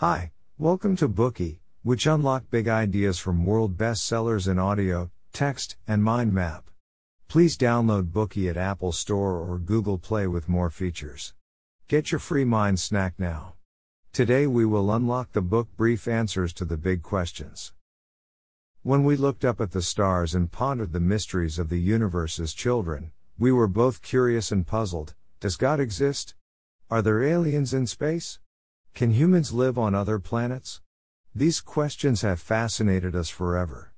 Hi, welcome to Bookey, which unlock big ideas from world bestsellers in audio, text, and mind map. Please download Bookey at Apple Store or Google Play with more features. Get your free mind snack now. Today we will unlock the book Brief Answers to the Big Questions. When we looked up at the stars and pondered the mysteries of the universe as children, we were both curious and puzzled. Does God exist? Are there aliens in space? Can humans live on other planets? These questions have fascinated us forever.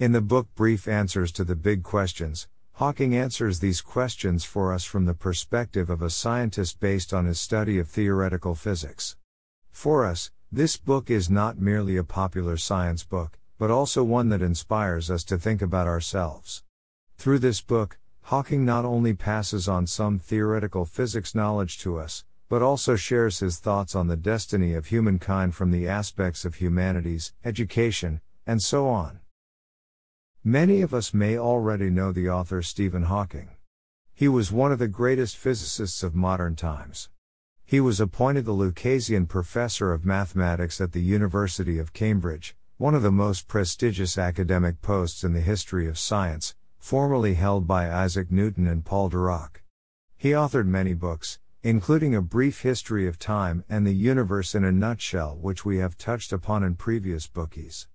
In the book Brief Answers to the Big Questions, Hawking answers these questions for us from the perspective of a scientist based on his study of theoretical physics. For us, this book is not merely a popular science book, but also one that inspires us to think about ourselves. Through this book, Hawking not only passes on some theoretical physics knowledge to us, but also shares his thoughts on the destiny of humankind from the aspects of humanities, education, and so on. Many of us may already know the author Stephen Hawking. He was one of the greatest physicists of modern times. He was appointed the Lucasian Professor of Mathematics at the University of Cambridge, one of the most prestigious academic posts in the history of science, formerly held by Isaac Newton and Paul Dirac. He authored many books, including A Brief History of Time and the Universe in a Nutshell, which we have touched upon in previous bookeys.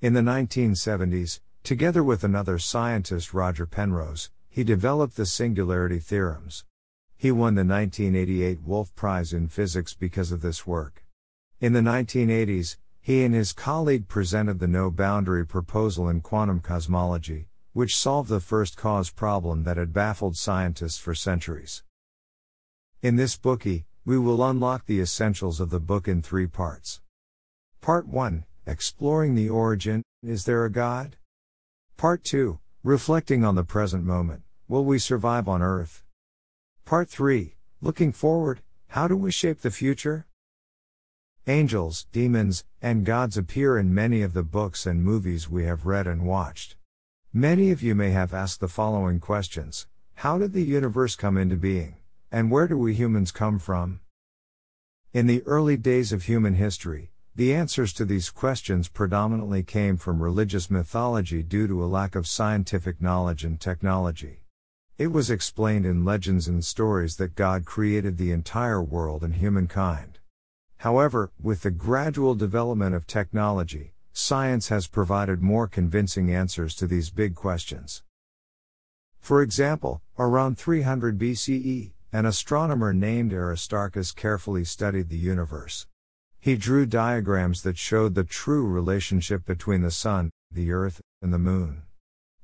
In the 1970s, together with another scientist, Roger Penrose, he developed the singularity theorems. He won the 1988 Wolf Prize in Physics because of this work. In the 1980s, he and his colleague presented the no boundary proposal in quantum cosmology, which solved the first cause problem that had baffled scientists for centuries. In this bookey, we will unlock the essentials of the book in three parts. Part 1 Exploring the Origin Is There a God? Part 2 Reflecting on the Present Moment Will We Survive on Earth? Part 3 Looking Forward How do we shape the future? Angels, demons, and gods appear in many of the books and movies we have read and watched. Many of you may have asked the following questions How did the universe come into being? And where do we humans come from? In the early days of human history, the answers to these questions predominantly came from religious mythology due to a lack of scientific knowledge and technology. It was explained in legends and stories that God created the entire world and humankind. However, with the gradual development of technology, science has provided more convincing answers to these big questions. For example, around 300 BCE, an astronomer named Aristarchus carefully studied the universe. He drew diagrams that showed the true relationship between the Sun, the Earth, and the Moon.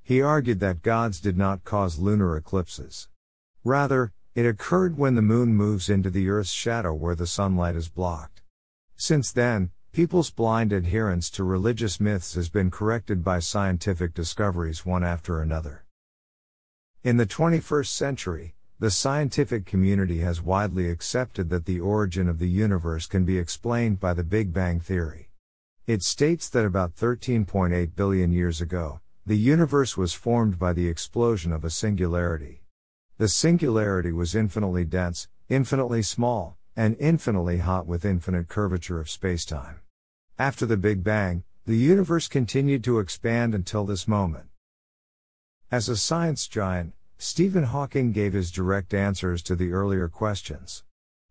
He argued that gods did not cause lunar eclipses. Rather, it occurred when the Moon moves into the Earth's shadow where the sunlight is blocked. Since then, people's blind adherence to religious myths has been corrected by scientific discoveries one after another. In the 21st century, the scientific community has widely accepted that the origin of the universe can be explained by the Big Bang Theory. It states that about 13.8 billion years ago, the universe was formed by the explosion of a singularity. The singularity was infinitely dense, infinitely small, and infinitely hot with infinite curvature of spacetime. After the Big Bang, the universe continued to expand until this moment. As a science giant, Stephen Hawking gave his direct answers to the earlier questions.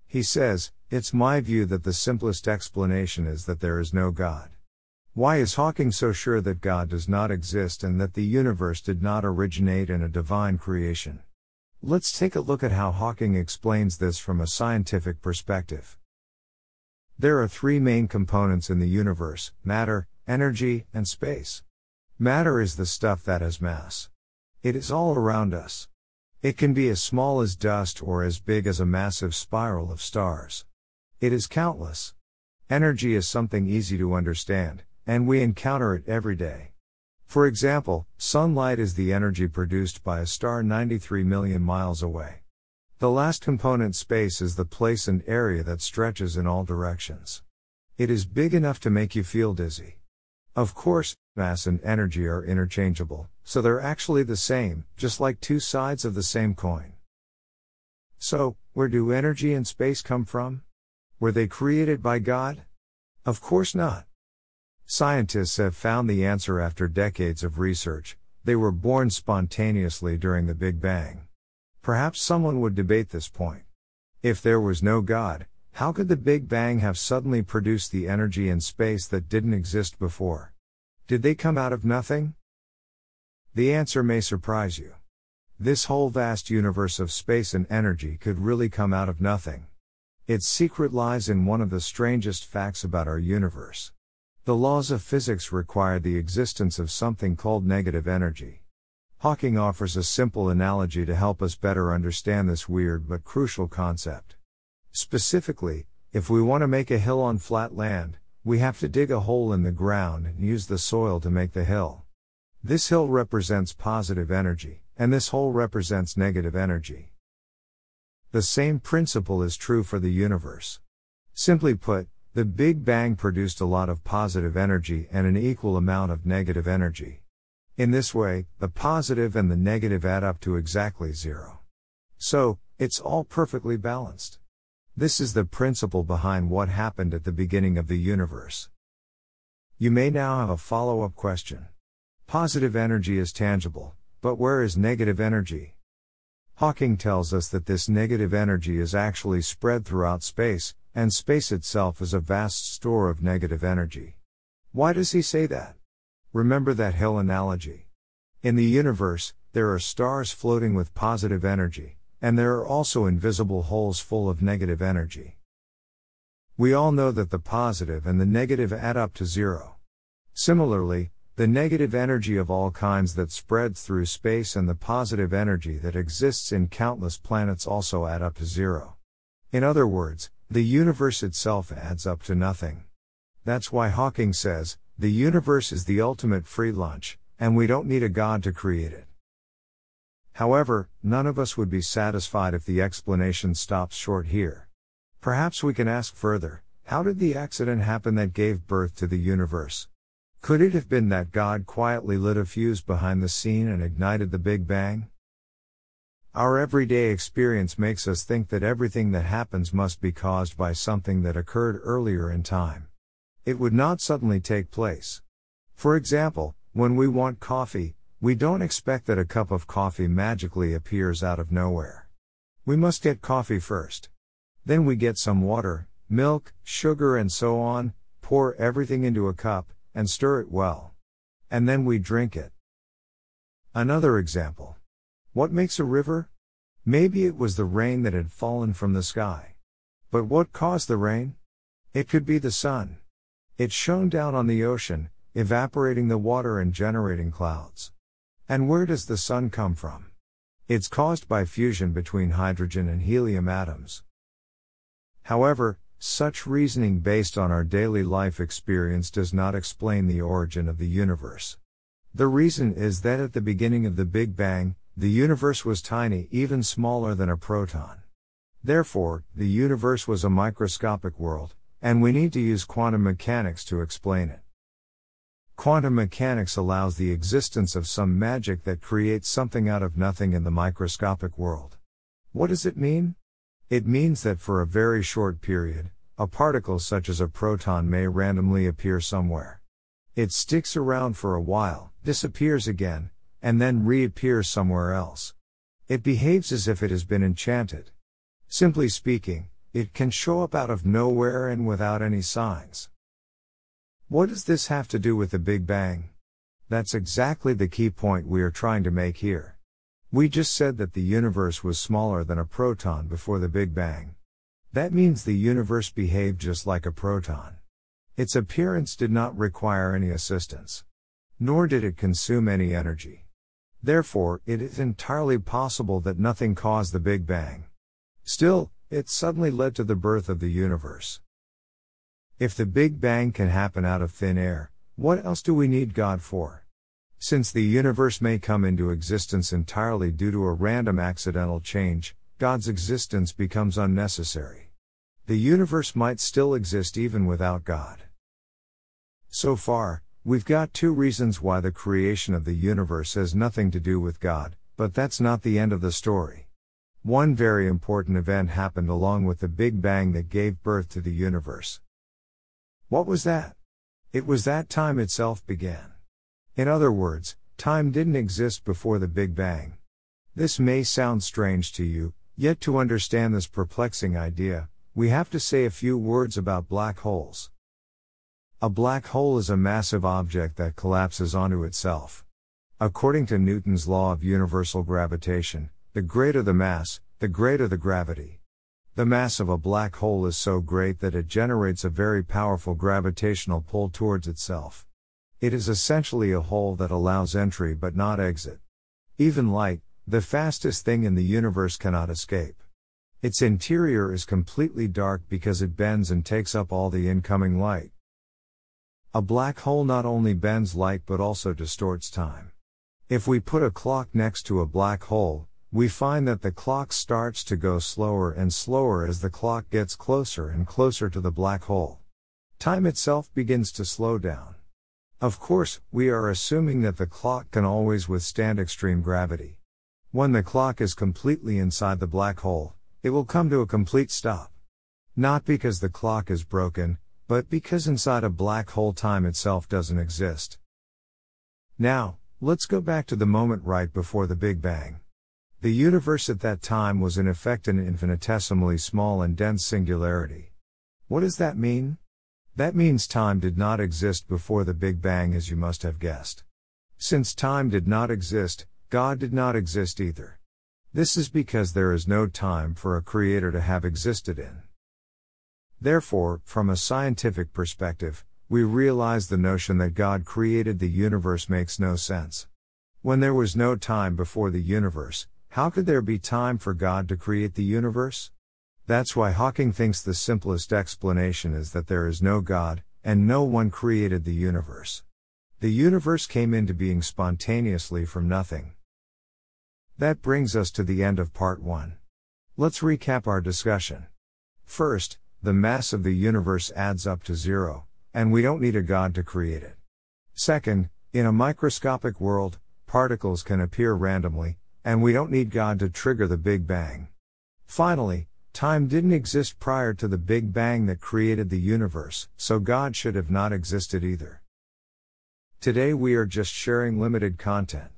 He says, It's my view that the simplest explanation is that there is no God. Why is Hawking so sure that God does not exist and that the universe did not originate in a divine creation? Let's take a look at how Hawking explains this from a scientific perspective. There are three main components in the universe matter, energy, and space. Matter is the stuff that has mass. It is all around us. It can be as small as dust or as big as a massive spiral of stars. It is countless. Energy is something easy to understand, and we encounter it every day. For example, sunlight is the energy produced by a star 93 million miles away. The last component, space, is the place and area that stretches in all directions. It is big enough to make you feel dizzy. Of course, mass and energy are interchangeable, so they're actually the same, just like two sides of the same coin. So, where do energy and space come from? Were they created by God? Of course not. Scientists have found the answer after decades of research, they were born spontaneously during the Big Bang. Perhaps someone would debate this point. If there was no God, how could the Big Bang have suddenly produced the energy in space that didn't exist before? Did they come out of nothing? The answer may surprise you. This whole vast universe of space and energy could really come out of nothing. Its secret lies in one of the strangest facts about our universe. The laws of physics require the existence of something called negative energy. Hawking offers a simple analogy to help us better understand this weird but crucial concept. Specifically, if we want to make a hill on flat land, we have to dig a hole in the ground and use the soil to make the hill. This hill represents positive energy, and this hole represents negative energy. The same principle is true for the universe. Simply put, the Big Bang produced a lot of positive energy and an equal amount of negative energy. In this way, the positive and the negative add up to exactly zero. So, it's all perfectly balanced. This is the principle behind what happened at the beginning of the universe. You may now have a follow up question. Positive energy is tangible, but where is negative energy? Hawking tells us that this negative energy is actually spread throughout space, and space itself is a vast store of negative energy. Why does he say that? Remember that hill analogy. In the universe, there are stars floating with positive energy, and there are also invisible holes full of negative energy. We all know that the positive and the negative add up to zero. Similarly, the negative energy of all kinds that spreads through space and the positive energy that exists in countless planets also add up to zero. In other words, the universe itself adds up to nothing. That's why Hawking says, the universe is the ultimate free lunch, and we don't need a God to create it. However, none of us would be satisfied if the explanation stops short here. Perhaps we can ask further how did the accident happen that gave birth to the universe? Could it have been that God quietly lit a fuse behind the scene and ignited the Big Bang? Our everyday experience makes us think that everything that happens must be caused by something that occurred earlier in time. It would not suddenly take place. For example, when we want coffee, we don't expect that a cup of coffee magically appears out of nowhere. We must get coffee first. Then we get some water, milk, sugar, and so on, pour everything into a cup, and stir it well. And then we drink it. Another example. What makes a river? Maybe it was the rain that had fallen from the sky. But what caused the rain? It could be the sun. It shone down on the ocean, evaporating the water and generating clouds. And where does the sun come from? It's caused by fusion between hydrogen and helium atoms. However, such reasoning based on our daily life experience does not explain the origin of the universe. The reason is that at the beginning of the Big Bang, the universe was tiny, even smaller than a proton. Therefore, the universe was a microscopic world, and we need to use quantum mechanics to explain it. Quantum mechanics allows the existence of some magic that creates something out of nothing in the microscopic world. What does it mean? It means that for a very short period, a particle such as a proton may randomly appear somewhere. It sticks around for a while, disappears again, and then reappears somewhere else. It behaves as if it has been enchanted. Simply speaking, it can show up out of nowhere and without any signs. What does this have to do with the Big Bang? That's exactly the key point we are trying to make here. We just said that the universe was smaller than a proton before the Big Bang. That means the universe behaved just like a proton. Its appearance did not require any assistance. Nor did it consume any energy. Therefore, it is entirely possible that nothing caused the Big Bang. Still, it suddenly led to the birth of the universe. If the Big Bang can happen out of thin air, what else do we need God for? Since the universe may come into existence entirely due to a random accidental change, God's existence becomes unnecessary. The universe might still exist even without God. So far, we've got two reasons why the creation of the universe has nothing to do with God, but that's not the end of the story. One very important event happened along with the Big Bang that gave birth to the universe. What was that? It was that time itself began. In other words, time didn't exist before the Big Bang. This may sound strange to you, yet to understand this perplexing idea, we have to say a few words about black holes. A black hole is a massive object that collapses onto itself. According to Newton's law of universal gravitation, the greater the mass, the greater the gravity. The mass of a black hole is so great that it generates a very powerful gravitational pull towards itself. It is essentially a hole that allows entry but not exit. Even light, the fastest thing in the universe, cannot escape. Its interior is completely dark because it bends and takes up all the incoming light. A black hole not only bends light but also distorts time. If we put a clock next to a black hole, we find that the clock starts to go slower and slower as the clock gets closer and closer to the black hole. Time itself begins to slow down. Of course, we are assuming that the clock can always withstand extreme gravity. When the clock is completely inside the black hole, it will come to a complete stop. Not because the clock is broken, but because inside a black hole time itself doesn't exist. Now, Let's go back to the moment right before the Big Bang. The universe at that time was in effect an infinitesimally small and dense singularity. What does that mean? That means time did not exist before the Big Bang as you must have guessed. Since time did not exist, God did not exist either. This is because there is no time for a creator to have existed in. Therefore, from a scientific perspective, we realize the notion that God created the universe makes no sense. When there was no time before the universe, how could there be time for God to create the universe? That's why Hawking thinks the simplest explanation is that there is no God, and no one created the universe. The universe came into being spontaneously from nothing. That brings us to the end of part 1. Let's recap our discussion. First, the mass of the universe adds up to zero, and we don't need a God to create it. Second, in a microscopic world, particles can appear randomly, and we don't need God to trigger the Big Bang. Finally, time didn't exist prior to the Big Bang that created the universe, so God should have not existed either. Today we are just sharing limited content.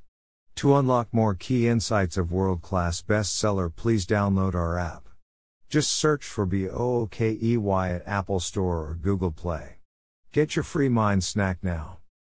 To unlock more key insights of world class bestseller, please download our app. Just search for BOOKEY at Apple Store or Google Play. Get your free mind snack now.